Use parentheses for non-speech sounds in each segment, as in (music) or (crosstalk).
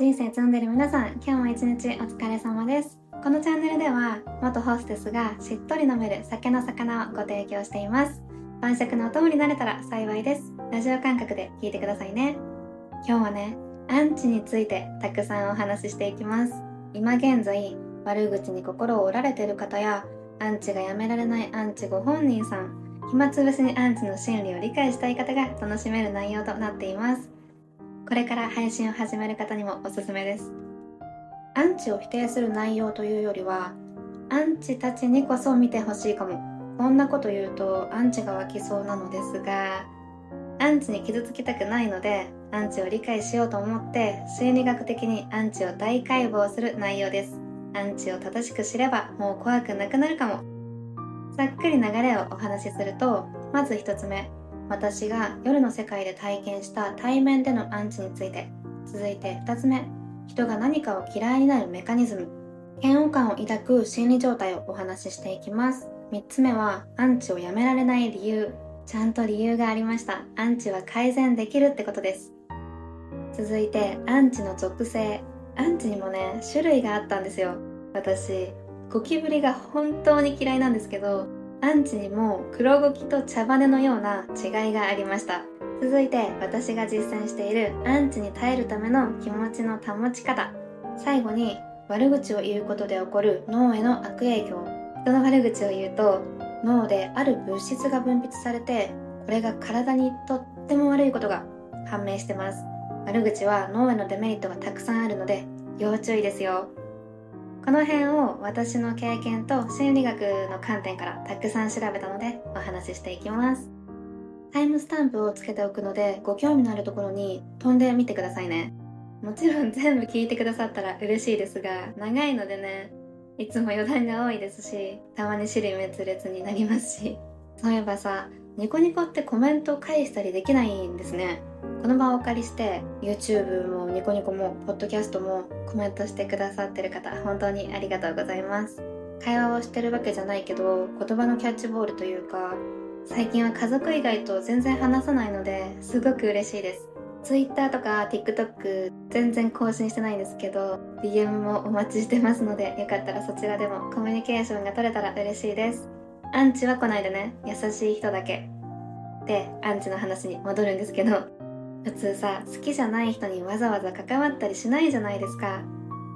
人生積んでる皆さん、今日も一日お疲れ様です。このチャンネルでは、元ホステスがしっとり飲める酒の魚をご提供しています。晩酌のお供になれたら幸いです。ラジオ感覚で聞いてくださいね。今日はね、アンチについてたくさんお話ししていきます。今現在、悪口に心を折られている方や、アンチがやめられないアンチご本人さん、暇つぶしにアンチの心理を理解したい方が楽しめる内容となっていますこれから配信を始める方にもおすすめです。アンチを否定する内容というよりはアンチたちにこそ見てほしいかも。こんなこと言うとアンチが湧きそうなのですがアンチに傷つきたくないのでアンチを理解しようと思って心理学的にアンチを大解剖する内容です。アンチを正しく知ればもう怖くなくなるかも。ざっくり流れをお話しするとまず1つ目。私が夜の世界で体験した対面でのアンチについて。続いて2つ目。人が何かを嫌いになるメカニズム。嫌悪感を抱く心理状態をお話ししていきます。3つ目はアンチをやめられない理由。ちゃんと理由がありました。アンチは改善できるってことです。続いてアンチの属性。アンチにもね種類があったんですよ。私ゴキブリが本当に嫌いなんですけどアンチにも黒ゴキと茶羽のような違いがありました。続いて私が実践しているアンチに耐えるための気持ちの保ち方。最後に悪口を言うことで起こる脳への悪影響。人の悪口を言うと脳である物質が分泌されてこれが体にとっても悪いことが判明してます。悪口は脳へのデメリットがたくさんあるので要注意ですよ。この辺を私の経験と心理学の観点からたくさん調べたのでお話ししていきます。タイムスタンプをつけておくのでご興味のあるところに飛んでみてくださいね。もちろん全部聞いてくださったら嬉しいですが長いのでねいつも余談が多いですしたまに尻滅裂になりますし。そういえばさニコニコってコメント返したりできないんですね。この場をお借りして YouTube もニコニコもポッドキャストもコメントしてくださってる方本当にありがとうございます。会話をしてるわけじゃないけど言葉のキャッチボールというか最近は家族以外と全然話さないのですごく嬉しいです。Twitter とか TikTok 全然更新してないんですけど DM もお待ちしてますのでよかったらそちらでもコミュニケーションが取れたら嬉しいです。アンチは来ないでね。優しい人だけ。でアンチの話に戻るんですけど普通さ好きじゃない人にわざわざ関わったりしないじゃないですか。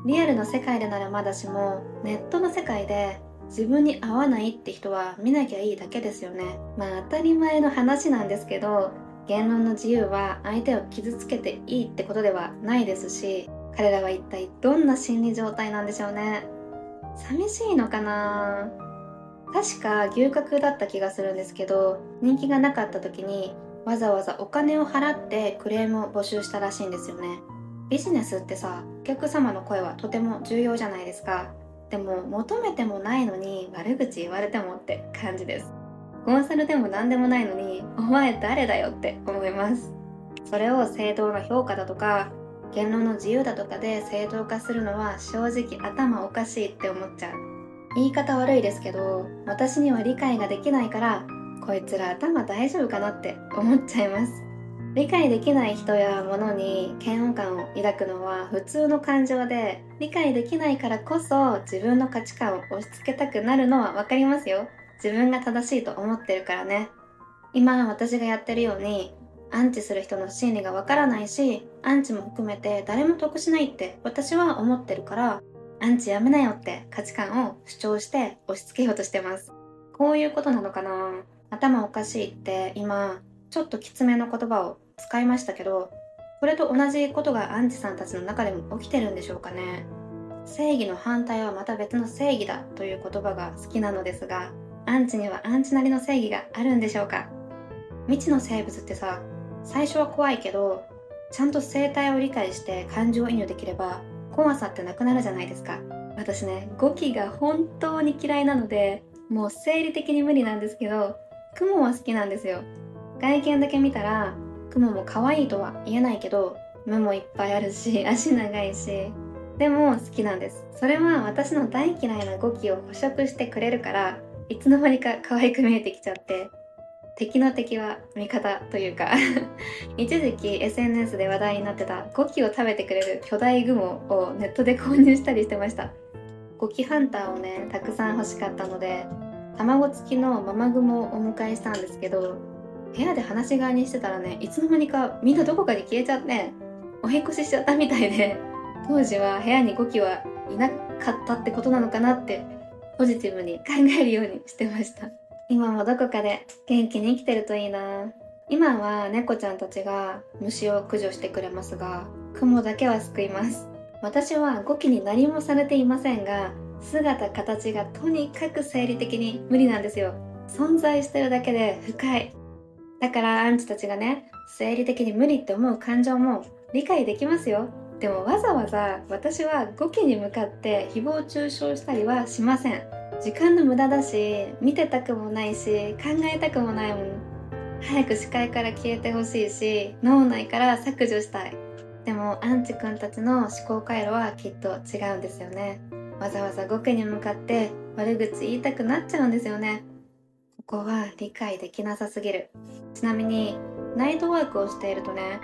リアルの世界でならまだしもネットの世界で自分に合わないって人は見なきゃいいだけですよね。まあ当たり前の話なんですけど言論の自由は相手を傷つけていいってことではないですし彼らは一体どんな心理状態なんでしょうね。寂しいのかな。確か牛角だった気がするんですけど人気がなかった時にわざわざお金を払ってクレームを募集したらしいんですよね。ビジネスってさお客様の声はとても重要じゃないですか。でも求めてもないのに悪口言われてもって感じです。コンサルでも何でもないのにお前誰だよって思います。それを正当な評価だとか言論の自由だとかで正当化するのは正直頭おかしいって思っちゃう。言い方悪いですけど私には理解ができないからこいつら頭大丈夫かなって思っちゃいます。理解できない人や物に嫌悪感を抱くのは普通の感情で理解できないからこそ自分の価値観を押し付けたくなるのは分かりますよ。自分が正しいと思ってるからね。今私がやってるようにアンチする人の心理がわからないしアンチも含めて誰も得しないって私は思ってるからアンチやめなよって価値観を主張して押し付けようとしてます。こういうことなのかな？頭おかしいって今ちょっときつめの言葉を使いましたけどこれと同じことがアンチさんたちの中でも起きてるんでしょうかね。正義の反対はまた別の正義だという言葉が好きなのですがアンチにはアンチなりの正義があるんでしょうか。未知の生物ってさ最初は怖いけどちゃんと生態を理解して感情移入できれば怖さってなくなるじゃないですか。私ね語気が本当に嫌いなのでもう生理的に無理なんですけど雲は好きなんですよ。外見だけ見たら雲も可愛いとは言えないけど目もいっぱいあるし (laughs) 足長いしでも好きなんです。それは私の大嫌いな語気を捕食してくれるからいつの間にか可愛く見えてきちゃって敵の敵は味方というか (laughs) 一時期 SNS で話題になってたゴキを食べてくれる巨大グモをネットで購入したりしてました。ゴキハンターをねたくさん欲しかったので卵付きのママグモをお迎えしたんですけど部屋で話し飼いにしてたらねいつの間にかみんなどこかに消えちゃってお引越ししちゃったみたいで当時は部屋にゴキはいなかったってことなのかなってポジティブに考えるようにしてました。今もどこかで元気に生きてるといいな。今は猫ちゃんたちが虫を駆除してくれますが雲だけは救います。私はゴキに何もされていませんが姿形がとにかく生理的に無理なんですよ。存在してるだけで不快だからアンチたちがね生理的に無理って思う感情も理解できますよ。でもわざわざ私は語気に向かって誹謗中傷したりはしません。時間の無駄だし見てたくもないし考えたくもないもん。早く視界から消えてほしいし脳内から削除したい。でもアンチくんたちの思考回路はきっと違うんですよね。わざわざ語気に向かって悪口言いたくなっちゃうんですよね。ここは理解できなさすぎる。ちなみにナイトワークをしているとね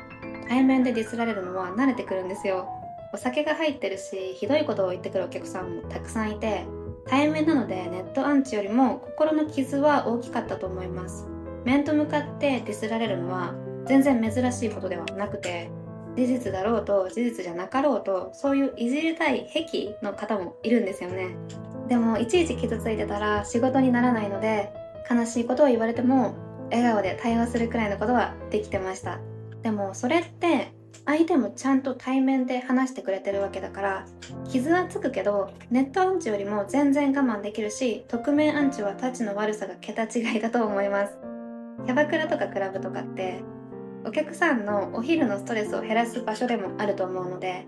対面でディスられるのは慣れてくるんですよ。お酒が入ってるしひどいことを言ってくるお客さんもたくさんいて対面なのでネットアンチよりも心の傷は大きかったと思います。面と向かってディスられるのは全然珍しいことではなくて事実だろうと事実じゃなかろうとそういういじりたい癖の方もいるんですよね。でもいちいち傷ついてたら仕事にならないので悲しいことを言われても笑顔で対応するくらいのことはできてました。でもそれって相手もちゃんと対面で話してくれてるわけだから傷はつくけどネットアンチよりも全然我慢できるし匿名アンチはタチの悪さが桁違いだと思います。キャバクラとかクラブとかってお客さんのお昼のストレスを減らす場所でもあると思うので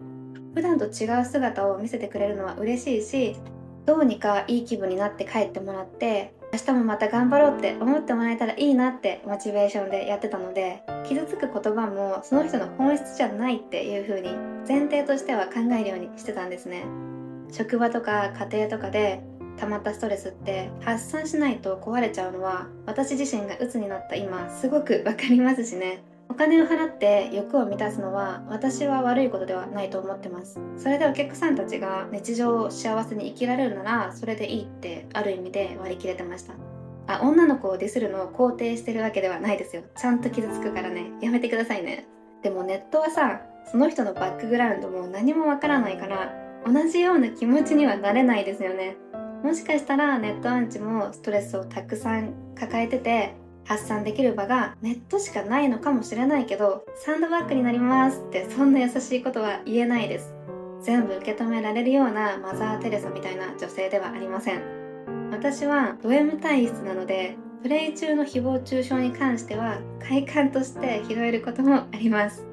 普段と違う姿を見せてくれるのは嬉しいしどうにかいい気分になって帰ってもらって明日もまた頑張ろうって思ってもらえたらいいなってモチベーションでやってたので傷つく言葉もその人の本質じゃないっていう風に前提としては考えるようにしてたんですね。職場とか家庭とかで溜まったストレスって発散しないと壊れちゃうのは私自身が鬱になった今すごくわかりますしね。お金を払って欲を満たすのは私は悪いことではないと思ってます。それでお客さんたちが日常を幸せに生きられるならそれでいいってある意味で割り切れてました。あ女の子をディスるのを肯定してるわけではないですよ。ちゃんと傷つくからね。やめてくださいね。でもネットはさその人のバックグラウンドも何もわからないから同じような気持ちにはなれないですよね。もしかしたらネットアンチもストレスをたくさん抱えてて発散できる場がネットしかないのかもしれないけどサンドバッグになりますってそんな優しいことは言えないです。全部受け止められるようなマザー・テレサみたいな女性ではありません。私はド M 体質なのでプレイ中の誹謗中傷に関しては快感として拾えることもあります。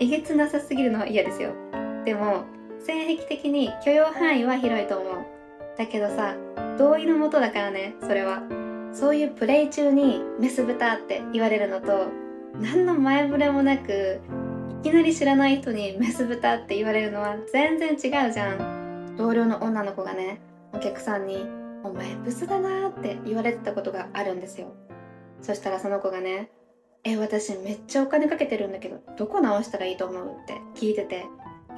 えげつなさすぎるのは嫌ですよ。でも性癖的に許容範囲は広いと思う。だけどさ同意のもとだからねそれは。そういうプレイ中にメス豚って言われるのと何の前触れもなくいきなり知らない人にメス豚って言われるのは全然違うじゃん同僚の女の子がねお客さんに「お前ブスだな」って言われてたことがあるんですよそしたらその子がね「え私めっちゃお金かけてるんだけどどこ直したらいいと思う?」って聞いてて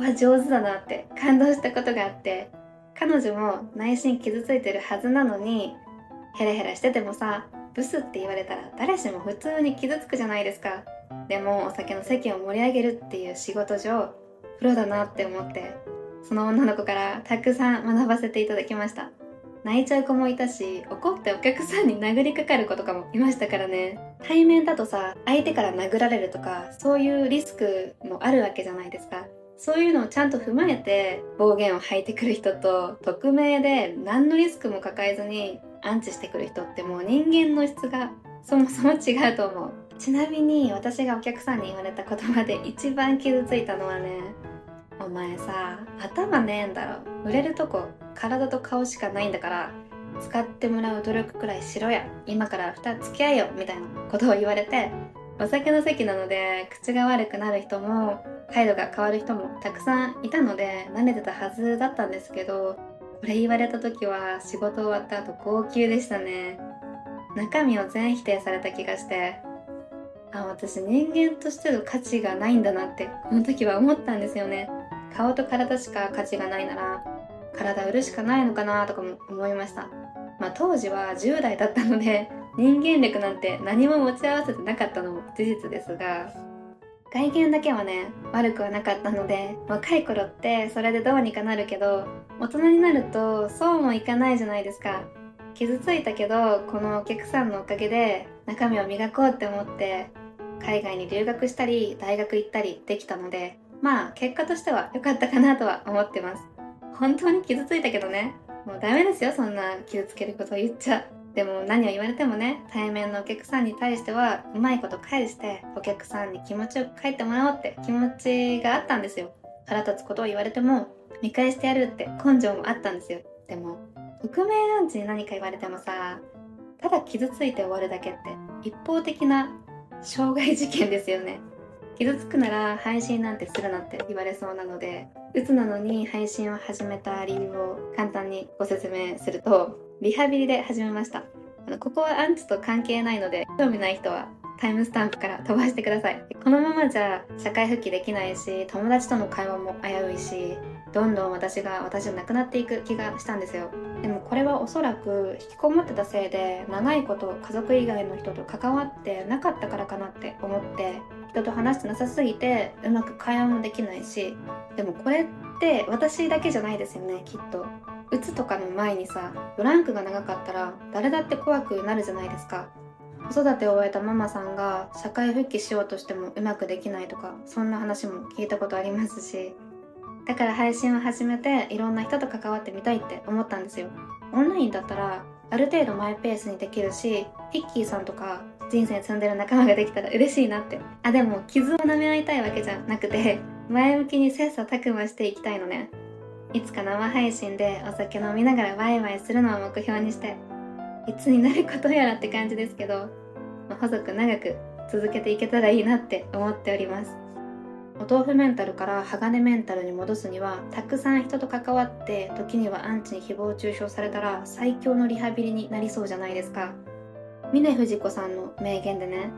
わ上手だなって感動したことがあって彼女も内心傷ついてるはずなのにヘラヘラしててもさブスって言われたら誰しも普通に傷つくじゃないですか。でもお酒の席を盛り上げるっていう仕事上プロだなって思ってその女の子からたくさん学ばせていただきました。泣いちゃう子もいたし怒ってお客さんに殴りかかる子とかもいましたからね。対面だとさ相手から殴られるとかそういうリスクもあるわけじゃないですか。そういうのをちゃんと踏まえて暴言を吐いてくる人と匿名で何のリスクも抱えずにアンチしてくる人ってもう人間の質がそもそも違うと思う。ちなみに私がお客さんに言われた言葉で一番傷ついたのはねお前さ頭ねえんだろ。売れるとこ体と顔しかないんだから使ってもらう努力くらいしろや。今から2つ付き合えよ。みたいなことを言われてお酒の席なので口が悪くなる人も態度が変わる人もたくさんいたので慣れてたはずだったんですけどこれ言われた時は仕事終わった後号泣でしたね。中身を全否定された気がして。あ私人間としての価値がないんだなってこの時は思ったんですよね。顔と体しか価値がないなら体売るしかないのかなとかも思いました。まあ当時は10代だったので人間力なんて何も持ち合わせてなかったのも事実ですが外見だけはね悪くはなかったので若い頃ってそれでどうにかなるけど大人になるとそうもいかないじゃないですか。傷ついたけどこのお客さんのおかげで中身を磨こうって思って海外に留学したり大学行ったりできたのでまあ結果としては良かったかなとは思ってます。本当に傷ついたけどね。もうダメですよそんな傷つけることを言っちゃ。でも何を言われてもね対面のお客さんに対してはうまいこと返してお客さんに気持ちよく帰ってもらおうって気持ちがあったんですよ。腹立つことを言われても見返してやるって根性もあったんですよ。でも匿名アンチに何か言われてもさただ傷ついて終わるだけって一方的な傷害事件ですよね。傷つくなら配信なんてするなって言われそうなので鬱なのに配信を始めた理由を簡単にご説明するとリハビリで始めました。あのここはアンチと関係ないので興味ない人はタイムスタンプから飛ばしてください。このままじゃ社会復帰できないし友達との会話も危ういしどんどん私が私じゃなくなっていく気がしたんですよ。でもこれはおそらく引きこもってたせいで長いこと家族以外の人と関わってなかったからかなって思って人と話してなさすぎてうまく会話もできないしでもこれって私だけじゃないですよねきっと。うつとかの前にさブランクが長かったら誰だって怖くなるじゃないですか。子育てを終えたママさんが社会復帰しようとしてもうまくできないとかそんな話も聞いたことありますし。だから配信を始めていろんな人と関わってみたいって思ったんですよ。オンラインだったらある程度マイペースにできるしヒッキーさんとか人生積んでる仲間ができたら嬉しいなって。あでも傷を舐め合いたいわけじゃなくて前向きに切磋琢磨していきたいのね。いつか生配信でお酒飲みながらワイワイするのを目標にしていつになることやらって感じですけど、まあ、細く長く続けていけたらいいなって思っております。お豆腐メンタルから鋼メンタルに戻すにはたくさん人と関わって時にはアンチに誹謗中傷されたら最強のリハビリになりそうじゃないですか。峰不二子さんの名言でね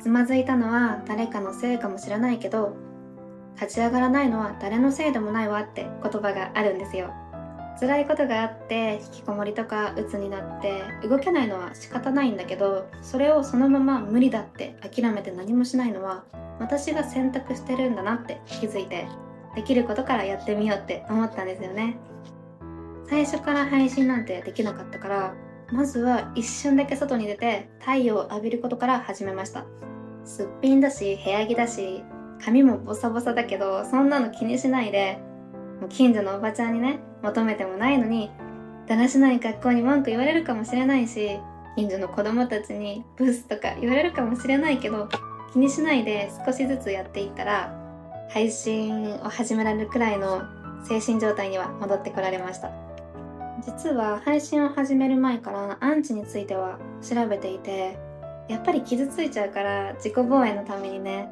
つまずいたのは誰かのせいかもしれないけど立ち上がらないのは誰のせいでもないわって言葉があるんですよ。辛いことがあって引きこもりとか鬱になって動けないのは仕方ないんだけどそれをそのまま無理だって諦めて何もしないのは私が選択してるんだなって気づいてできることからやってみようって思ったんですよね。最初から配信なんてできなかったからまずは一瞬だけ外に出て太陽を浴びることから始めました。すっぴんだし部屋着だし髪もボサボサだけどそんなの気にしないでもう近所のおばちゃんにね求めてもないのにだらしない学校に文句言われるかもしれないし近所の子供たちにブスとか言われるかもしれないけど気にしないで少しずつやっていったら配信を始められるくらいの精神状態には戻ってこられました。実は配信を始める前からアンチについては調べていてやっぱり傷ついちゃうから自己防衛のためにね。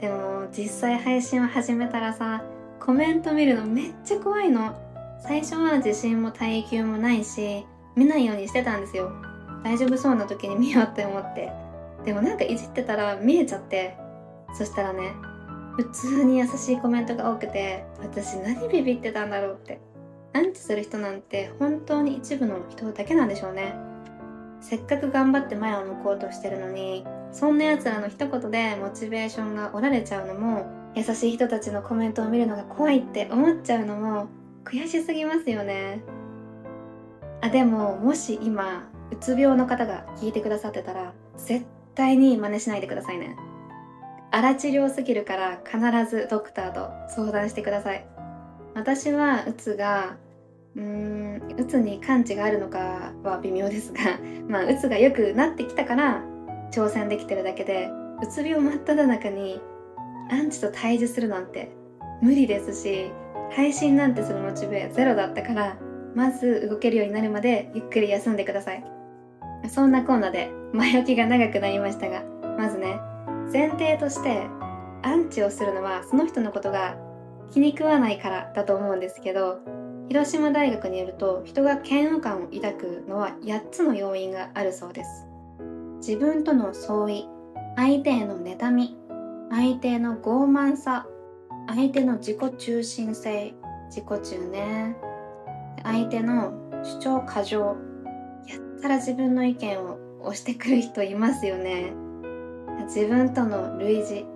でも実際配信を始めたらさコメント見るのめっちゃ怖いの。最初は自信も耐久もないし見ないようにしてたんですよ。大丈夫そうな時に見ようって思って。でもなんかいじってたら見えちゃって。そしたらね普通に優しいコメントが多くて私何ビビってたんだろうって。アンチする人なんて本当に一部の人だけなんでしょうね。せっかく頑張って前を向こうとしてるのにそんな奴らの一言でモチベーションが折られちゃうのも優しい人たちのコメントを見るのが怖いって思っちゃうのも悔しすぎますよね。あでももし今うつ病の方が聞いてくださってたら絶対に真似しないでくださいね。荒治療すぎるから必ずドクターと相談してください。私はうつがうーんうつに感知があるのかは微妙ですが (laughs) まあうつが良くなってきたから挑戦できてるだけでうつ病真っ只中にアンチと対峙するなんて無理ですし配信なんてするモチベゼロだったからまず動けるようになるまでゆっくり休んでください。そんなコーナーで前置きが長くなりましたがまずね前提としてアンチをするのはその人のことが気に食わないからだと思うんですけど広島大学によると人が嫌悪感を抱くのは8つの要因があるそうです。自分との相違相手への妬み相手への傲慢さ相手の自己中心性自己中ね。相手の主張過剰やったら自分の意見を押してくる人いますよね。自分との類似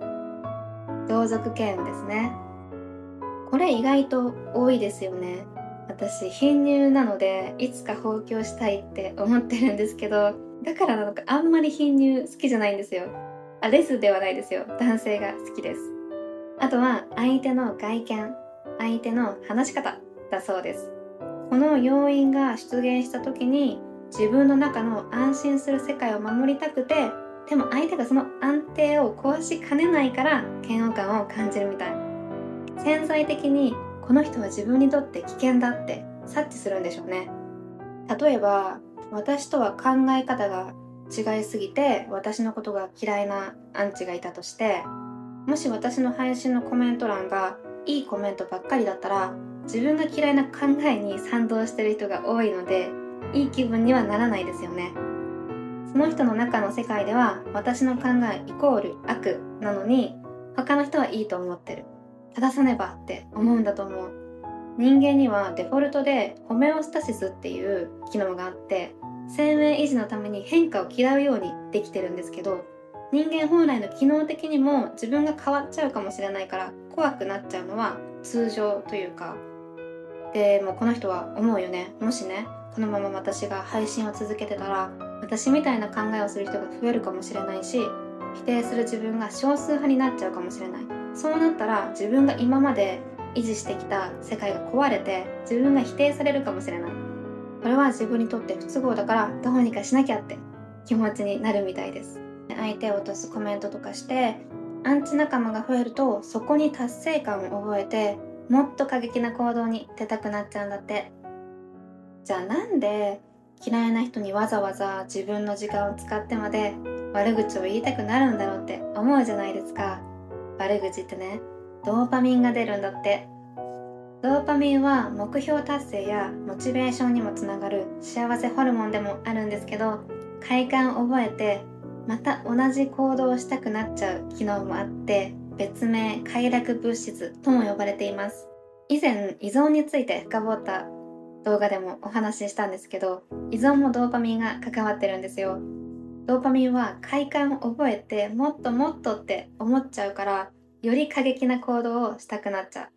同族嫌悪ですね。これ意外と多いですよね。私貧乳なのでいつか放棄をしたいって思ってるんですけどだからなのかあんまり貧乳好きじゃないんですよ。あレスではないですよ。男性が好きです。あとは相手の外見相手の話し方だそうです。この要因が出現した時に自分の中の安心する世界を守りたくてでも相手がその安定を壊しかねないから嫌悪感を感じるみたい。潜在的にこの人は自分にとって危険だって察知するんでしょうね。例えば私とは考え方が違いすぎて私のことが嫌いなアンチがいたとしてもし私の配信のコメント欄がいいコメントばっかりだったら自分が嫌いな考えに賛同してる人が多いのでいい気分にはならないですよね。その人の中の世界では私の考えイコール悪なのに他の人はいいと思ってる。正さねばって思うんだと思う。人間にはデフォルトでホメオスタシスっていう機能があって生命維持のために変化を嫌うようにできてるんですけど人間本来の機能的にも自分が変わっちゃうかもしれないから怖くなっちゃうのは通常というか。でもこの人は思うよね。もしねこのまま私が配信を続けてたら私みたいな考えをする人が増えるかもしれないし否定する自分が少数派になっちゃうかもしれない。そうなったら自分が今まで維持してきた世界が壊れて自分が否定されるかもしれない。これは自分にとって不都合だからどうにかしなきゃって気持ちになるみたいです。相手を落とすコメントとかしてアンチ仲間が増えるとそこに達成感を覚えてもっと過激な行動に出たくなっちゃうんだって。じゃあなんで嫌いな人にわざわざ自分の時間を使ってまで悪口を言いたくなるんだろうって思うじゃないですか。悪口ってねドーパミンが出るんだって。ドーパミンは目標達成やモチベーションにもつながる幸せホルモンでもあるんですけど快感を覚えてまた同じ行動をしたくなっちゃう機能もあって別名快楽物質とも呼ばれています。以前依存について深掘った動画でもお話ししたんですけど依存もドーパミンが関わってるんですよ。ドーパミンは快感を覚えてもっともっとって思っちゃうからより過激な行動をしたくなっちゃう。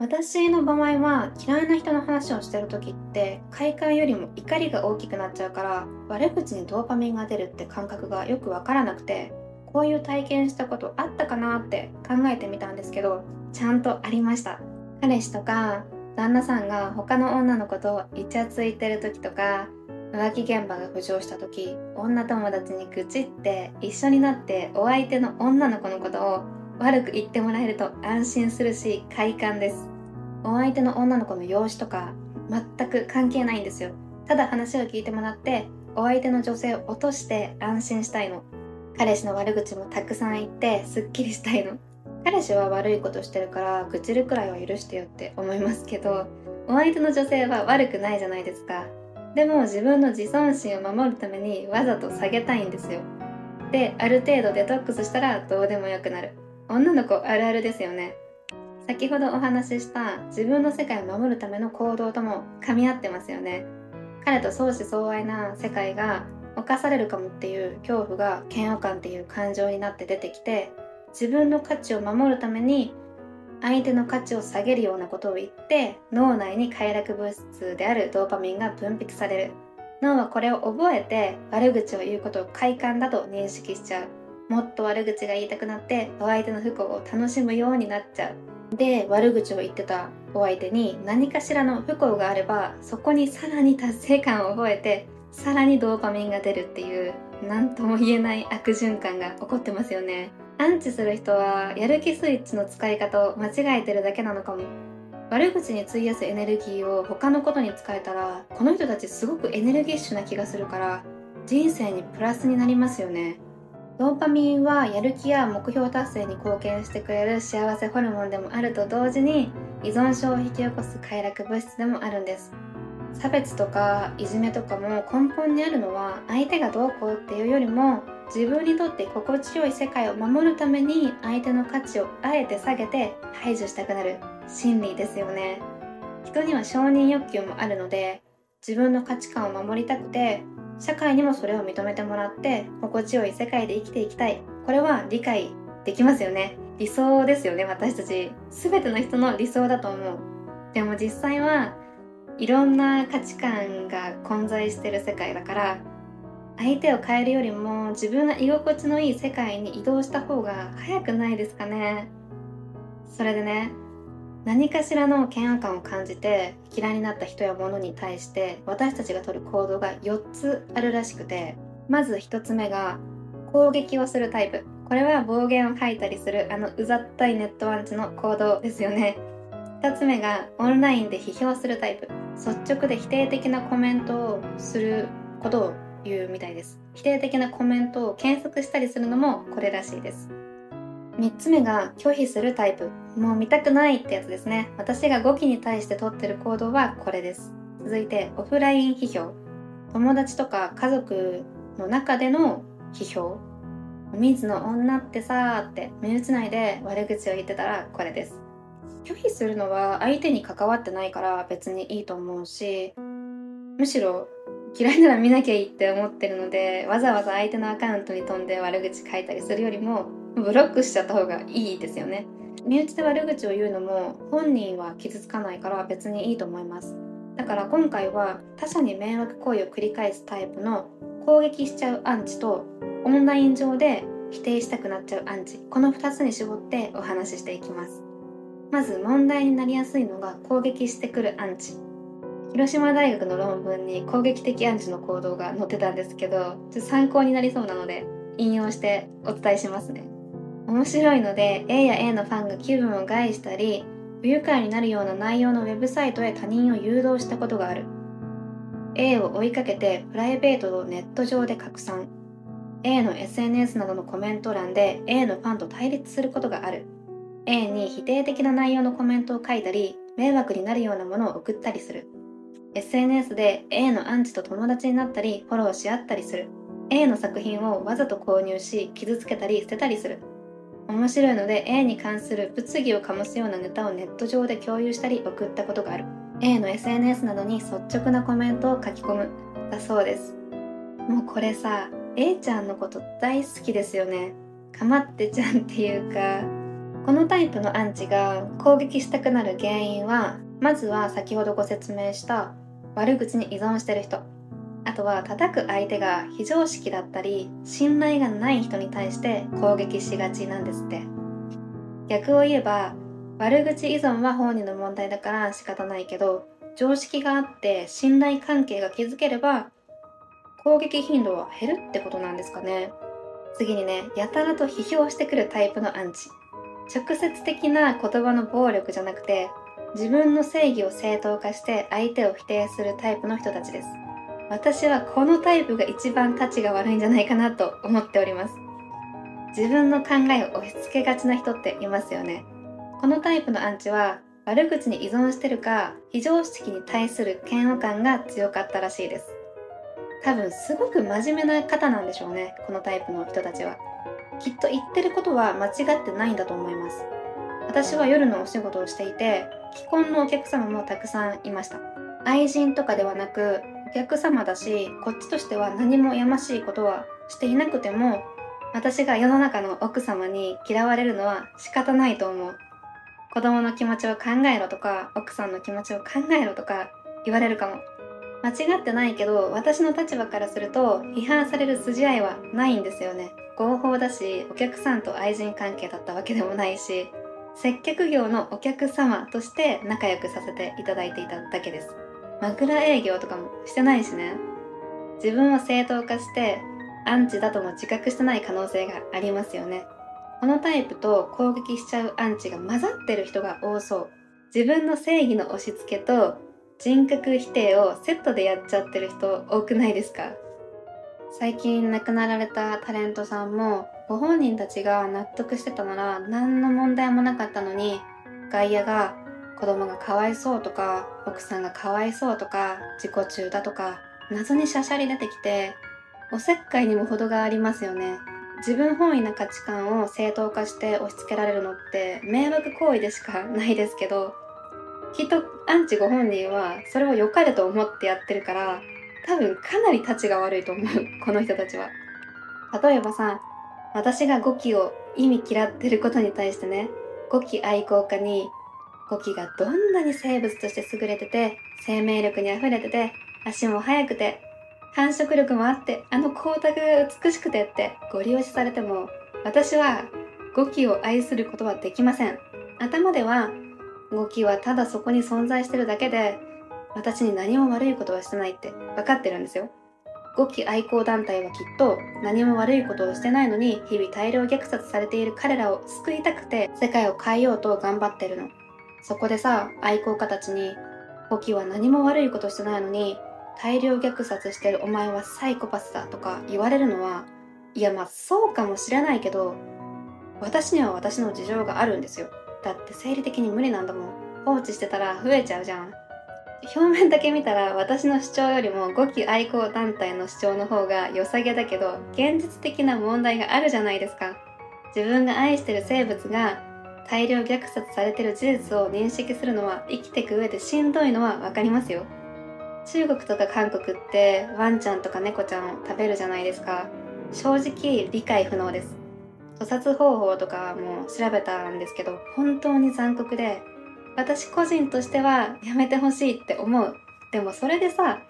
私の場合は嫌いな人の話をしてる時って快感よりも怒りが大きくなっちゃうから悪口にドーパミンが出るって感覚がよくわからなくてこういう体験したことあったかなって考えてみたんですけどちゃんとありました。彼氏とか旦那さんが他の女の子とイチャついてる時とか浮気現場が浮上した時女友達に愚痴って一緒になってお相手の女の子のことを悪く言ってもらえると安心するし快感です。お相手の女の子の容姿とか全く関係ないんですよ。ただ話を聞いてもらってお相手の女性を落として安心したいの。彼氏の悪口もたくさん言ってすっきりしたいの。彼氏は悪いことしてるから愚痴るくらいは許してよって思いますけどお相手の女性は悪くないじゃないですか。でも自分の自尊心を守るためにわざと下げたいんですよ。である程度デトックスしたらどうでもよくなる。女の子あるあるですよね。先ほどお話しした自分の世界を守るための行動とも噛み合ってますよね。彼と相思相愛な世界が犯されるかもっていう恐怖が嫌悪感っていう感情になって出てきて自分の価値を守るために相手の価値を下げるようなことを言って脳内に快楽物質であるドーパミンが分泌される。脳はこれを覚えて悪口を言うことを快感だと認識しちゃう。もっと悪口が言いたくなってお相手の不幸を楽しむようになっちゃう。で悪口を言ってたお相手に何かしらの不幸があればそこにさらに達成感を覚えてさらにドーパミンが出るっていう何とも言えない悪循環が起こってますよね。アンチする人はやる気スイッチの使い方を間違えてるだけなのかも。悪口に費やすエネルギーを他のことに使えたらこの人たちすごくエネルギッシュな気がするから人生にプラスになりますよね。ドーパミンはやる気や目標達成に貢献してくれる幸せホルモンでもあると同時に依存症を引き起こす快楽物質でもあるんです。差別とかいじめとかも根本にあるのは相手がどうこうっていうよりも自分にとって心地よい世界を守るために相手の価値をあえて下げて排除したくなる心理ですよね。人には承認欲求もあるので自分の価値観を守りたくて社会にもそれを認めてもらって心地よい世界で生きていきたい。これは理解できますよね。理想ですよね私たち。全ての人の理想だと思う。でも実際はいろんな価値観が混在してる世界だから相手を変えるよりも自分が居心地のいい世界に移動した方が早くないですかね。それでね何かしらの嫌悪感を感じて嫌いになった人や物に対して私たちが取る行動が4つあるらしくてまず1つ目が攻撃をするタイプ。これは暴言を吐いたりするあのうざったいネットワンチの行動ですよね。2つ目がオンラインで批評するタイプ。率直で否定的なコメントをすることを言うみたいです。否定的なコメントを検索したりするのもこれらしいです。3つ目が拒否するタイプ。もう見たくないってやつですね。私が語気に対して取ってる行動はこれです。続いてオフライン批評。友達とか家族の中での批評。水の女ってさーって身内内で悪口を言ってたらこれです。拒否するのは相手に関わってないから別にいいと思うしむしろ嫌いなら見なきゃいいって思ってるのでわざわざ相手のアカウントに飛んで悪口書いたりするよりもブロックしちゃった方がいいですよね。身内で悪口を言うのも本人は傷つかないから別にいいと思います。だから今回は他者に迷惑行為を繰り返すタイプの攻撃しちゃうアンチとオンライン上で否定したくなっちゃうアンチこの2つに絞ってお話ししていきます。まず問題になりやすいのが攻撃してくるアンチ広島大学の論文に攻撃的アンチの行動が載ってたんですけどちょっと参考になりそうなので引用してお伝えしますね。面白いので A や A のファンが気分を害したり不愉快になるような内容のウェブサイトへ他人を誘導したことがある。A を追いかけてプライベートをネット上で拡散。A の SNS などのコメント欄で A のファンと対立することがある。A に否定的な内容のコメントを書いたり迷惑になるようなものを送ったりする。SNS で A のアンチと友達になったりフォローし合ったりする。A の作品をわざと購入し傷つけたり捨てたりする。面白いので A に関する物議を醸すようなネタをネット上で共有したり送ったことがある。A の SNS などに率直なコメントを書き込む。だそうです。もうこれさ A ちゃんのこと大好きですよね。かまってちゃんっていうかこのタイプのアンチが攻撃したくなる原因はまずは先ほどご説明した悪口に依存してる人。あとは叩く相手が非常識だったり信頼がない人に対して攻撃しがちなんですって。逆を言えば悪口依存は本人の問題だから仕方ないけど常識があって信頼関係が築ければ攻撃頻度は減るってことなんですかね。次にねやたらと批評してくるタイプのアンチ。直接的な言葉の暴力じゃなくて自分の正義を正当化して相手を否定するタイプの人たちです。私はこのタイプが一番価値が悪いんじゃないかなと思っております。自分の考えを押し付けがちな人っていますよね。このタイプのアンチは悪口に依存してるか非常識に対する嫌悪感が強かったらしいです。多分すごく真面目な方なんでしょうねこのタイプの人たちは。きっと言ってることは間違ってないんだと思います。私は夜のお仕事をしていて既婚のお客様もたくさんいました。愛人とかではなくお客様だしこっちとしては何もやましいことはしていなくても私が世の中の奥様に嫌われるのは仕方ないと思う。子供の気持ちを考えろとか奥さんの気持ちを考えろとか言われるかも。間違ってないけど私の立場からすると批判される筋合いはないんですよね。合法だしお客さんと愛人関係だったわけでもないし接客業のお客様として仲良くさせていただいていただけです。枕営業とかもしてないしね。自分を正当化してアンチだとも自覚してない可能性がありますよね。このタイプと攻撃しちゃうアンチが混ざってる人が多そう。自分の正義の押し付けと人格否定をセットでやっちゃってる人多くないですか？最近亡くなられたタレントさんもご本人たちが納得してたなら何の問題もなかったのに外野が子供がかわいそうとか奥さんがかわいそうとか自己中だとか謎にしゃしゃり出てきておせっかいにも程がありますよね。自分本位な価値観を正当化して押し付けられるのって迷惑行為でしかないですけどきっとアンチご本人はそれを良かれと思ってやってるから多分かなり立ちが悪いと思う。(laughs) この人たちは。例えばさ私が語気を意味嫌ってることに対してね語気愛好家に語気がどんなに生物として優れてて生命力に溢れてて足も速くて繁殖力もあってあの光沢が美しくてってご利用しされても私は語気を愛することはできません。頭では語気はただそこに存在してるだけで私に何も悪いことはしてないって分かってるんですよ。語気愛好団体はきっと何も悪いことをしてないのに日々大量虐殺されている彼らを救いたくて世界を変えようと頑張ってるの。そこでさ愛好家たちに語気は何も悪いことしてないのに大量虐殺してるお前はサイコパスだとか言われるのはいやまあそうかもしれないけど私には私の事情があるんですよ。だって生理的に無理なんだもん。放置してたら増えちゃうじゃん。表面だけ見たら私の主張よりも語気愛好団体の主張の方が良さげだけど現実的な問題があるじゃないですか。自分が愛してる生物が大量虐殺されてる事実を認識するのは生きていく上でしんどいのは分かりますよ。中国とか韓国ってワンちゃんとか猫ちゃんを食べるじゃないですか。正直理解不能です。屠殺方法とかも調べたんですけど本当に残酷で私個人としてはやめてほしいって思う。でもそれでさ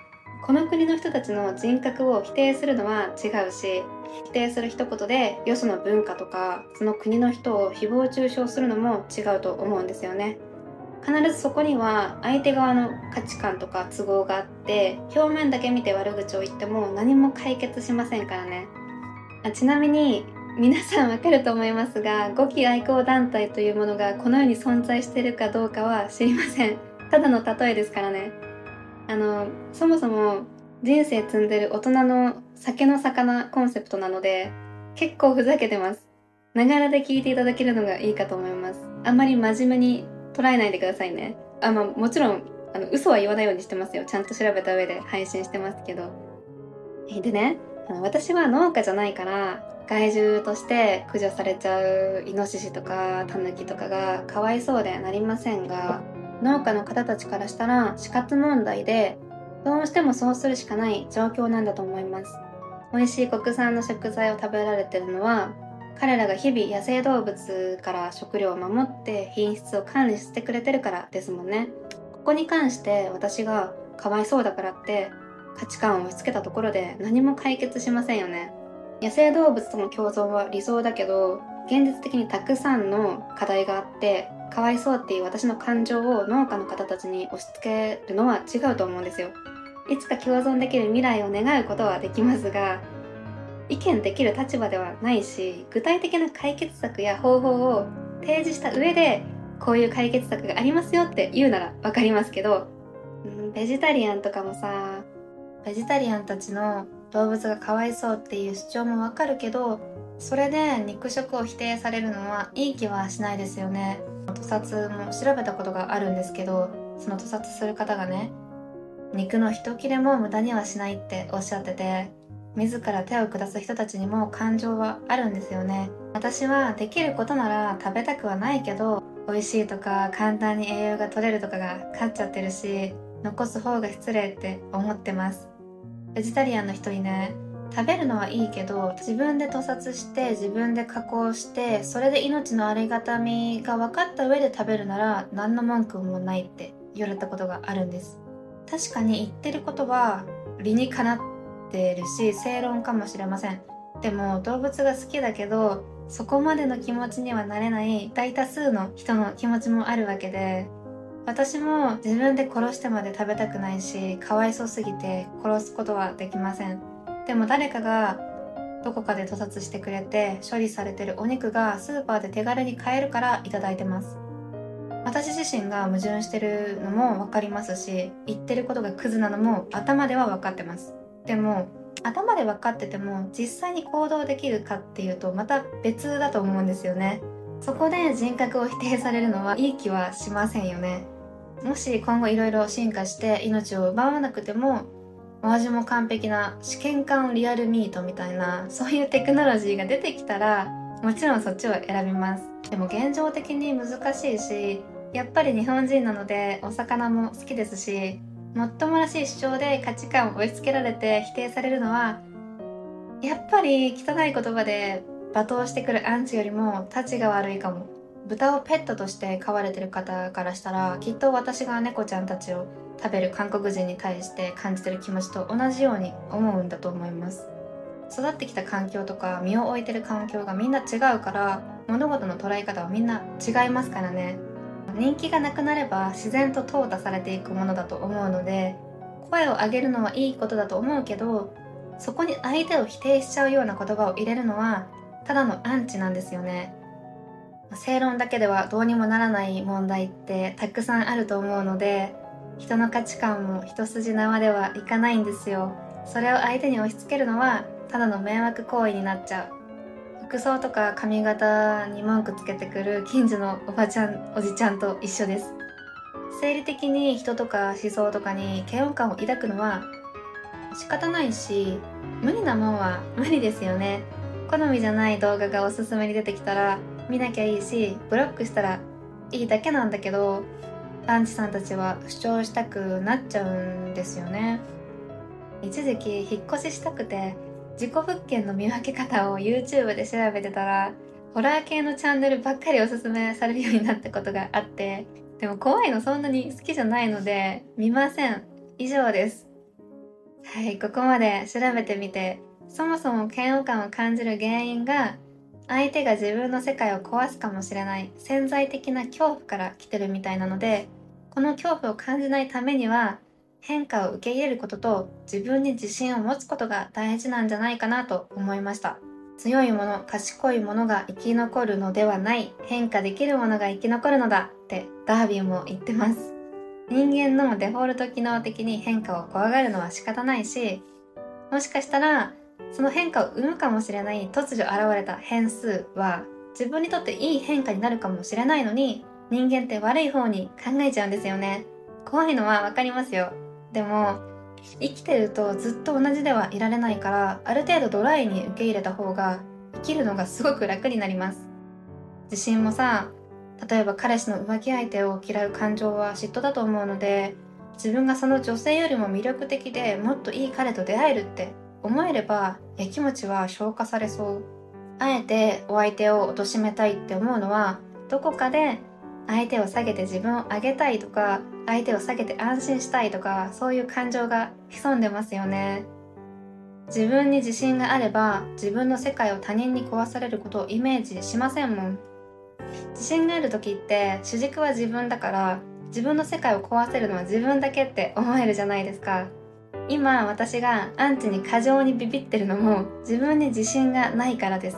この国の人たちの人格を否定するのは違うし否定する一言でよその文化とかその国の人を誹謗中傷するのも違うと思うんですよね。必ずそこには相手側の価値観とか都合があって表面だけ見て悪口を言っても何も解決しませんからね。ちなみに皆さんわかると思いますが語気愛好団体というものがこの世に存在してるかどうかは知りません。ただの例えですからね。あのそもそも人生積んでる大人の酒の魚コンセプトなので結構ふざけてます。ながらで聞いていただけるのがいいかと思います。あんまり真面目に捉えないでくださいね。あまあもちろんあの嘘は言わないようにしてますよ。ちゃんと調べた上で配信してますけど。でね私は農家じゃないから害獣として駆除されちゃうイノシシとかタヌキとかがかわいそうでなりませんが農家の方たちからしたら死活問題でどうしてもそうするしかない状況なんだと思います。美味しい国産の食材を食べられてるのは彼らが日々野生動物から食料を守って品質を管理してくれてるからですもんね。ここに関して私がかわいそうだからって価値観を押し付けたところで何も解決しませんよね。野生動物との共存は理想だけど現実的にたくさんの課題があってかわいそうっていう私の感情を農家の方たちに押し付けるのは違うと思うんですよ。いつか共存できる未来を願うことはできますが意見できる立場ではないし具体的な解決策や方法を提示した上でこういう解決策がありますよって言うなら分かりますけどベジタリアンとかもさベジタリアンたちの動物がかわいそうっていう主張もわかるけどそれで肉食を否定されるのはいい気はしないですよね。屠殺も調べたことがあるんですけどその屠殺する方がね肉の一切れも無駄にはしないっておっしゃってて自ら手を下す人たちにも感情はあるんですよね。私はできることなら食べたくはないけど美味しいとか簡単に栄養が取れるとかが勝っちゃってるし残す方が失礼って思ってます。ベジタリアンの人にね食べるのはいいけど自分で屠殺して自分で加工してそれで命のありがたみが分かった上で食べるなら何の文句もないって言われたことがあるんです。確かに言ってることは理にかなってるし正論かもしれません。でも動物が好きだけどそこまでの気持ちにはなれない大多数の人の気持ちもあるわけで私も自分で殺してまで食べたくないしかわいそうすぎて殺すことはできません。でも誰かがどこかで屠殺してくれて処理されてるお肉がスーパーで手軽に買えるから頂いてます。私自身が矛盾してるのも分かりますし言ってることがクズなのも頭では分かってます。でも頭で分かってても実際に行動できるかっていうとまた別だと思うんですよね。そこで人格を否定されるのはいい気はしませんよね。もし今後いろいろ進化して命を奪わなくてもお味も完璧な試験管リアルミートみたいなそういうテクノロジーが出てきたらもちろんそっちを選びます。でも現状的に難しいしやっぱり日本人なのでお魚も好きですしもっともらしい主張で価値観を押し付けられて否定されるのはやっぱり汚い言葉で罵倒してくるアンチよりもたちが悪いかも。豚をペットとして飼われてる方からしたらきっと私が猫ちゃんたちを食べる韓国人に対して感じてる気持ちと同じように思うんだと思います。育ってきた環境とか身を置いてる環境がみんな違うから物事の捉え方はみんな違いますからね。人気がなくなれば自然と淘汰されていくものだと思うので声を上げるのはいいことだと思うけどそこに相手を否定しちゃうような言葉を入れるのはただのアンチなんですよね正論だけではどうにもならない問題ってたくさんあると思うので人の価値観も一筋縄ではいかないんですよ。それを相手に押し付けるのはただの迷惑行為になっちゃう。服装とか髪型に文句つけてくる近所のおばちゃんおじちゃんと一緒です。生理的に人とか思想とかに嫌悪感を抱くのは仕方ないし無理なもんは無理ですよね。好みじゃない動画がおすすめに出てきたら見なきゃいいしブロックしたらいいだけなんだけどアンチさんたちは主張したくなっちゃうんですよね。一時期引っ越ししたくて事故物件の見分け方を YouTube で調べてたらホラー系のチャンネルばっかりおすすめされるようになったことがあってでも怖いのそんなに好きじゃないので見ません。以上です。はいここまで調べてみてそもそも嫌悪感を感じる原因が相手が自分の世界を壊すかもしれない潜在的な恐怖から来てるみたいなのでこの恐怖を感じないためには変化を受け入れることと自分に自信を持つことが大事なんじゃないかなと思いました。強いもの賢いものが生き残るのではない変化できるものが生き残るのだってダービーも言ってます。人間のデフォルト機能的に変化を怖がるのは仕方ないしもしかしたらその変化を生むかもしれない突如現れた変数は自分にとっていい変化になるかもしれないのに人間って悪い方に考えちゃうんですよね。怖いのはわかりますよ。でも生きてるとずっと同じではいられないからある程度ドライに受け入れた方が生きるのがすごく楽になります。自信もさ例えば彼氏の浮気相手を嫌う感情は嫉妬だと思うので自分がその女性よりも魅力的でもっといい彼と出会えるって思えればやきもちは消化されそう。あえてお相手を貶めたいって思うのはどこかで相手を下げて自分を上げたいとか相手を下げて安心したいとかそういう感情が潜んでますよね。自分に自信があれば自分の世界を他人に壊されることをイメージしませんもん。自信がある時って主軸は自分だから自分の世界を壊せるのは自分だけって思えるじゃないですか。今私がアンチに過剰にビビってるのも自分に自信がないからです。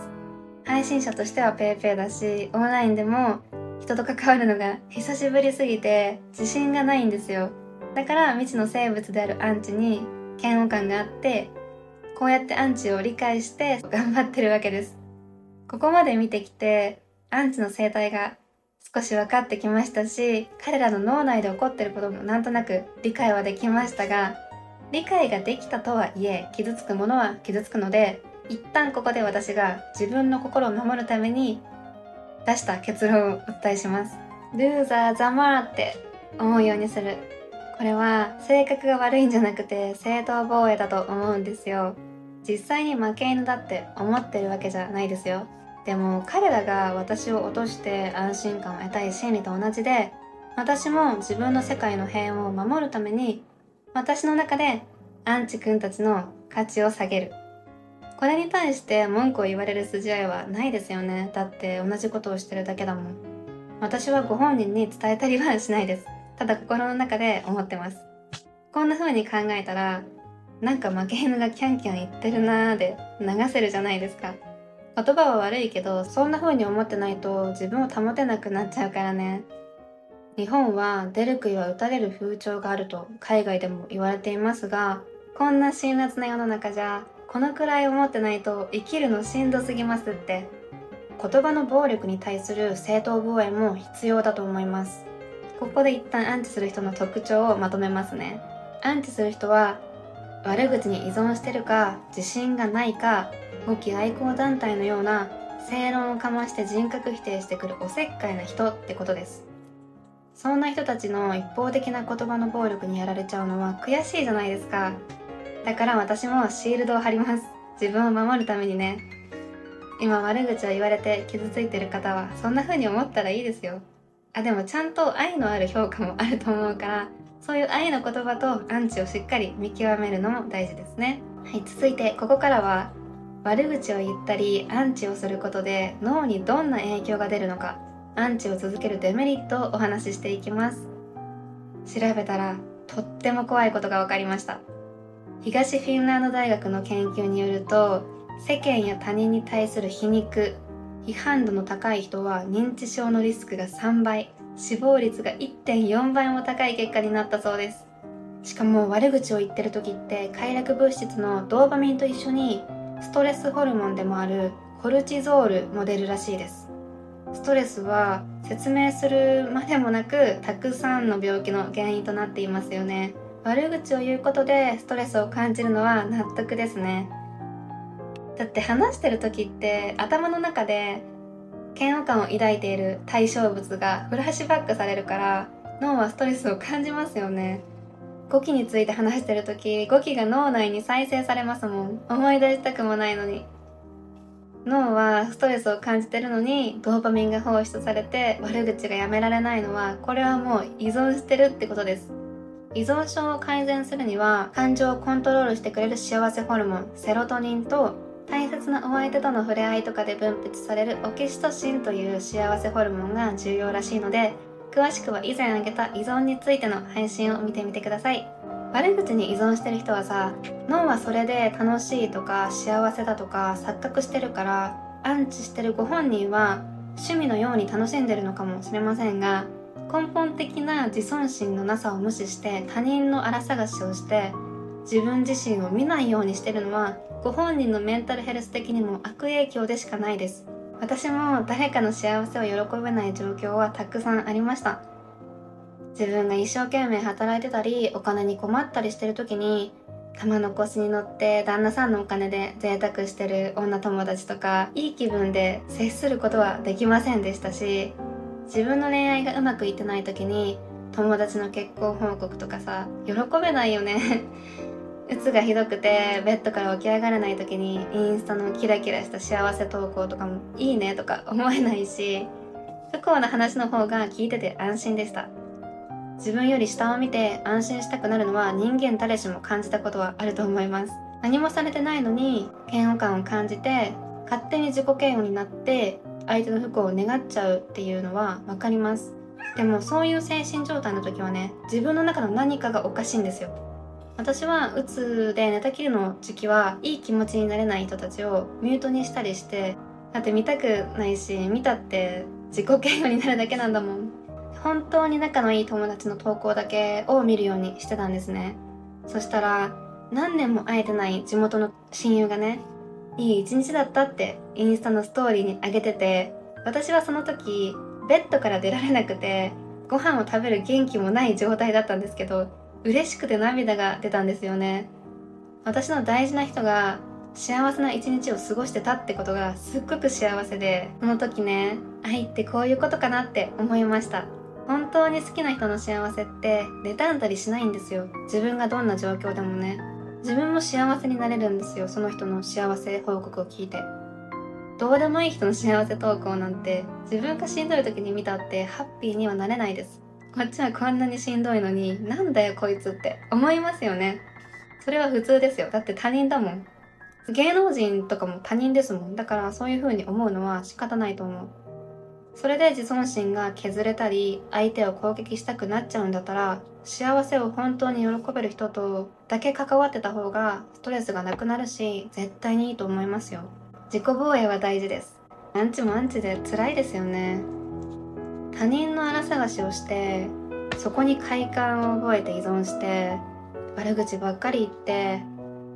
配信者としては PayPay だしオンラインでも人と関わるのが久しぶりすぎて自信がないんですよ。だから未知の生物であるアンチに嫌悪感があってこうやってアンチを理解して頑張ってるわけです。ここまで見てきてアンチの生態が少し分かってきましたし彼らの脳内で起こってることもなんとなく理解はできましたが理解ができたとはいえ傷つくものは傷つくので一旦ここで私が自分の心を守るために出した結論をお伝えします。ルーザーざまーって思うようにする。これは性格が悪いんじゃなくて正当防衛だと思うんですよ。実際に負け犬だって思ってるわけじゃないですよ。でも彼らが私を落として安心感を得たい心理と同じで私も自分の世界の平和を守るために私の中でアンチ君たちの価値を下げる。これに対して文句を言われる筋合いはないですよね。だって同じことをしてるだけだもん。私はご本人に伝えたりはしないです。ただ心の中で思ってます。こんな風に考えたらなんか負け犬がキャンキャン言ってるなーで流せるじゃないですか。言葉は悪いけどそんな風に思ってないと自分を保てなくなっちゃうからね。日本は出る杭は打たれる風潮があると海外でも言われていますがこんな辛辣な世の中じゃこのくらい思ってないと生きるのしんどすぎますって言葉の暴力に対する正当防衛も必要だと思います。ここで一旦アンチする人の特徴をまとめますね。アンチする人は悪口に依存してるか自信がないか語気愛好団体のような正論をかまして人格否定してくるおせっかいな人ってことです。そんな人たちの一方的な言葉の暴力にやられちゃうのは悔しいじゃないですか。だから私もシールドを貼ります。自分を守るためにね。今悪口を言われて傷ついてる方はそんな風に思ったらいいですよ。あでもちゃんと愛のある評価もあると思うからそういう愛の言葉とアンチをしっかり見極めるのも大事ですね。はい続いてここからは悪口を言ったりアンチをすることで脳にどんな影響が出るのか。アンチを続けるデメリットをお話ししていきます。調べたらとっても怖いことが分かりました。東フィンランド大学の研究によると世間や他人に対する皮肉批判度の高い人は認知症のリスクが3倍死亡率が1.4倍も高い結果になったそうです。しかも悪口を言ってる時って快楽物質のドーパミンと一緒にストレスホルモンでもあるコルチゾールも出るらしいです。ストレスは説明するまでもなくたくさんの病気の原因となっていますよね。悪口を言うことでストレスを感じるのは納得ですね。だって話してる時って頭の中で嫌悪感を抱いている対象物がフラッシュバックされるから脳はストレスを感じますよね。語気について話してる時語気が脳内に再生されますもん。思い出したくもないのに。脳はストレスを感じてるのにドーパミンが放出されて悪口がやめられないのはこれはもう依存してるってことです。依存症を改善するには感情をコントロールしてくれる幸せホルモンセロトニンと大切なお相手との触れ合いとかで分泌されるオキシトシンという幸せホルモンが重要らしいので詳しくは以前挙げた依存についての配信を見てみてください。悪口に依存してる人はさ脳はそれで楽しいとか幸せだとか錯覚してるからアンチしてるご本人は趣味のように楽しんでるのかもしれませんが根本的な自尊心のなさを無視して他人の荒探しをして自分自身を見ないようにしてるのはご本人のメンタルヘルス的にも悪影響でしかないです。私も誰かの幸せを喜べない状況はたくさんありました。自分が一生懸命働いてたりお金に困ったりしてる時に玉の腰に乗って旦那さんのお金で贅沢してる女友達とかいい気分で接することはできませんでしたし自分の恋愛がうまくいってない時に友達の結婚報告とかさ喜べないよね。(laughs) うつがひどくてベッドから起き上がれない時にインスタのキラキラした幸せ投稿とかもいいねとか思えないし不幸な話の方が聞いてて安心でした。自分より下を見て安心したくなるのは人間誰しも感じたことはあると思います。何もされてないのに嫌悪感を感じて勝手に自己嫌悪になって相手の不幸を願っちゃうっていうのは分かります。でもそういう精神状態の時はね自分の中の何かがおかしいんですよ。私はうつで寝たきりの時期はいい気持ちになれない人たちをミュートにしたりしてだって見たくないし見たって自己嫌悪になるだけなんだもん。本当に仲のいい友達の投稿だけを見るようにしてたんですね。そしたら何年も会えてない地元の親友がねいい一日だったってインスタのストーリーに上げてて私はその時ベッドから出られなくてご飯を食べる元気もない状態だったんですけど嬉しくて涙が出たんですよね。私の大事な人が幸せな一日を過ごしてたってことがすっごく幸せでその時ね愛ってこういうことかなって思いました。本当に好きな人の幸せって妬んだりしないんですよ。自分がどんな状況でもね。自分も幸せになれるんですよ。その人の幸せ報告を聞いて。どうでもいい人の幸せ投稿なんて自分がしんどい時に見たってハッピーにはなれないです。こっちはこんなにしんどいのになんだよこいつって思いますよね。それは普通ですよ。だって他人だもん。芸能人とかも他人ですもん。だからそういう風に思うのは仕方ないと思う。それで自尊心が削れたり相手を攻撃したくなっちゃうんだったら幸せを本当に喜べる人とだけ関わってた方がストレスがなくなるし絶対にいいと思いますよ。自己防衛は大事です。アンチもアンチで辛いですよね。他人の荒探しをしてそこに快感を覚えて依存して悪口ばっかり言って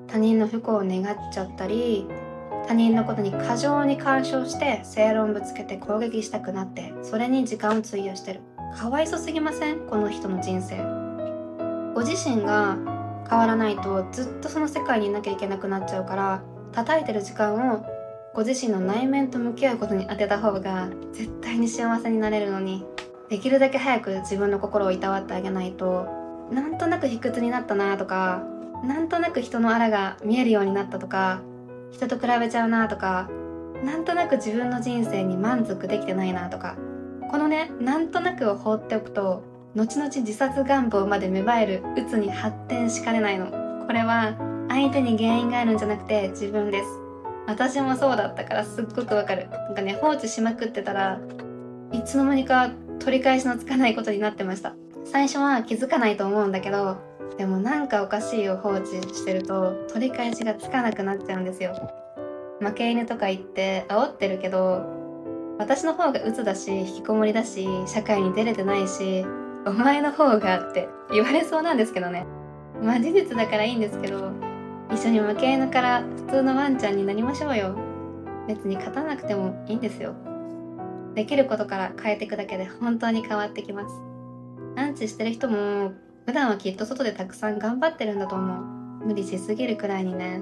他人の不幸を願っちゃったり他人のことに過剰に干渉して正論ぶつけて攻撃したくなってそれに時間を費やしてる。かわいそすぎません？この人の人生。ご自身が変わらないとずっとその世界にいなきゃいけなくなっちゃうから叩いてる時間をご自身の内面と向き合うことに当てた方が絶対に幸せになれるのにできるだけ早く自分の心をいたわってあげないとなんとなく卑屈になったなとかなんとなく人のあらが見えるようになったとか人と比べちゃうなとかなんとなく自分の人生に満足できてないなとかこのねなんとなくを放っておくと後々自殺願望まで芽生える鬱に発展しかねないの。これは相手に原因があるんじゃなくて自分です。私もそうだったからすっごくわかる。なんかね放置しまくってたらいつの間にか取り返しのつかないことになってました。最初は気づかないと思うんだけどでもなんかおかしいを放置してると取り返しがつかなくなっちゃうんですよ。負け犬とか言って煽ってるけど私の方が鬱だし引きこもりだし社会に出れてないしお前の方がって言われそうなんですけどね。まあ事実だからいいんですけど一緒に負け犬から普通のワンちゃんになりましょうよ。別に勝たなくてもいいんですよ。できることから変えていくだけで本当に変わってきます。アンチしてる人も普段はきっと外でたくさん頑張ってるんだと思う。無理しすぎるくらいにね。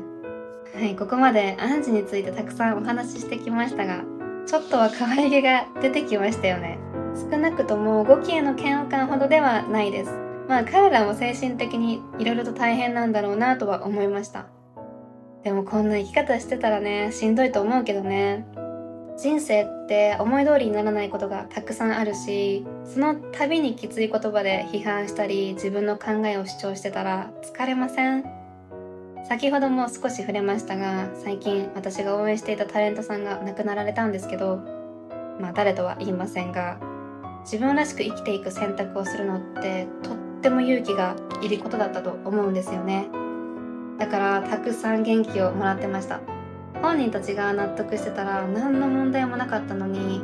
はいここまでアンチについてたくさんお話ししてきましたがちょっとは可愛げが出てきましたよね。少なくとも語気への嫌悪感ほどではないです。まあ彼らも精神的に色々と大変なんだろうなとは思いました。でもこんな生き方してたらねしんどいと思うけどね。人生って思い通りにならないことがたくさんあるしその度にきつい言葉で批判したり自分の考えを主張してたら疲れません？先ほども少し触れましたが最近私が応援していたタレントさんが亡くなられたんですけどまあ誰とは言いませんが自分らしく生きていく選択をするのってとっても勇気がいることだったと思うんですよね。だからたくさん元気をもらってました。本人たちが納得してたら何の問題もなかったのに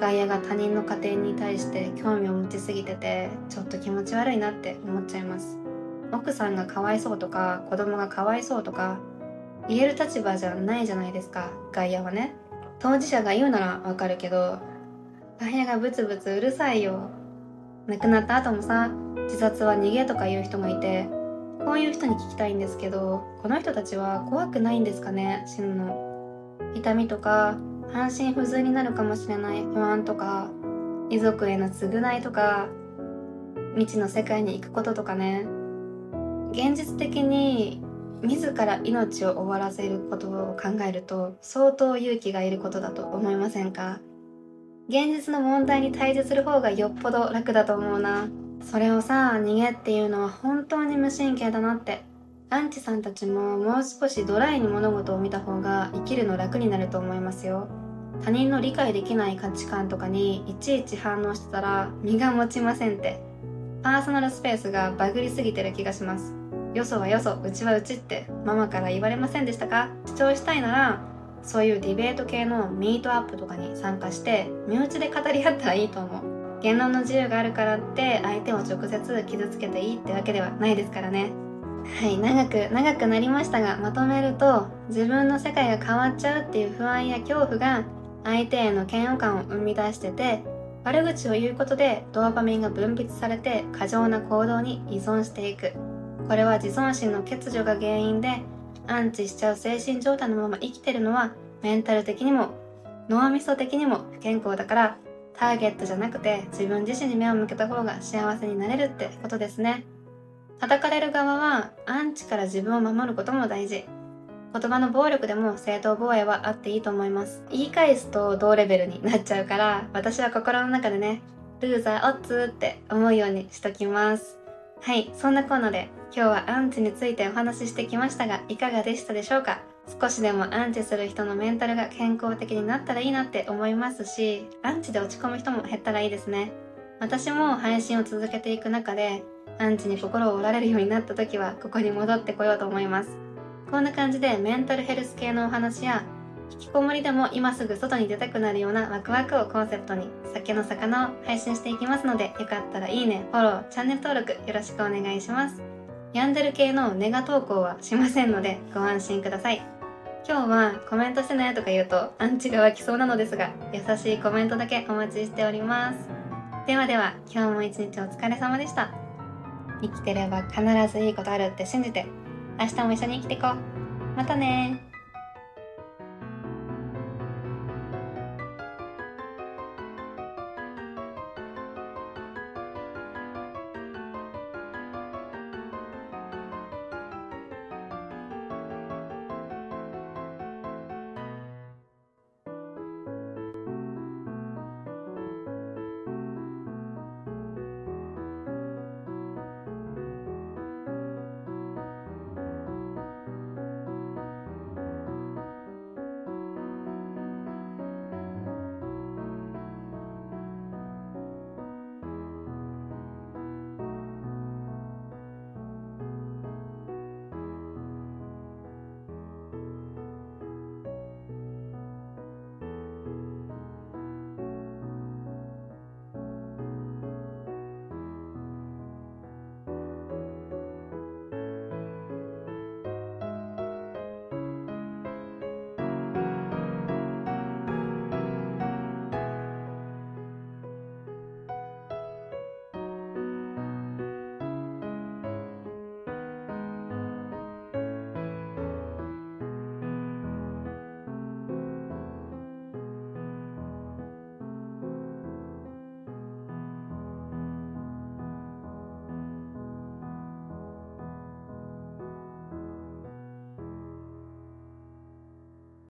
外野が他人の家庭に対して興味を持ちすぎててちょっと気持ち悪いなって思っちゃいます。奥さんがかわいそうとか子供がかわいそうとか言える立場じゃないじゃないですか外野はね。当事者が言うならわかるけど外野がブツブツうるさいよ。亡くなった後もさ自殺は逃げとか言う人がいてこういう人に聞きたいんですけどこの人たちは怖くないんですかね？死ぬの。痛みとか半身不随になるかもしれない不安とか遺族への償いとか未知の世界に行くこととかね。現実的に自ら命を終わらせることを考えると相当勇気がいることだと思いませんか？現実の問題に対峙する方がよっぽど楽だと思うな。それをさ逃げっていうのは本当に無神経だなって。アンチさんたちももう少しドライに物事を見た方が生きるの楽になると思いますよ。他人の理解できない価値観とかにいちいち反応してたら身が持ちませんって。パーソナルスペースがバグりすぎてる気がします。よそはよそうちはうちってママから言われませんでしたか？主張したいならそういうディベート系のミートアップとかに参加して身内で語り合ったらいいと思う。言論の自由があるからって相手を直接傷つけていいってわけではないですからね。はい長く長くなりましたがまとめると自分の世界が変わっちゃうっていう不安や恐怖が相手への嫌悪感を生み出してて悪口を言うことでドーパミンが分泌されて過剰な行動に依存していく。これは自尊心の欠如が原因でアンチしちゃう精神状態のまま生きてるのはメンタル的にも脳みそ的にも不健康だからターゲットじゃなくて自分自身に目を向けた方が幸せになれるってことですね。叩かれる側はアンチから自分を守ることも大事。言葉の暴力でも正当防衛はあっていいと思います。言い返すと同レベルになっちゃうから私は心の中でねルーザーオッツって思うようにしときます。はいそんなコーナーで今日はアンチについてお話ししてきましたがいかがでしたでしょうか？少しでもアンチする人のメンタルが健康的になったらいいなって思いますしアンチで落ち込む人も減ったらいいですね。私も配信を続けていく中でアンチに心を折られるようになった時はここに戻ってこようと思います。こんな感じでメンタルヘルス系のお話や引きこもりでも今すぐ外に出たくなるようなワクワクをコンセプトに酒の魚を配信していきますのでよかったらいいねフォローチャンネル登録よろしくお願いします。病んでる系のネガ投稿はしませんのでご安心ください。今日はコメントしてねとか言うとアンチが湧きそうなのですが優しいコメントだけお待ちしております。ではでは今日も一日お疲れ様でした。生きてれば必ずいいことあるって信じて明日も一緒に生きていこう。またね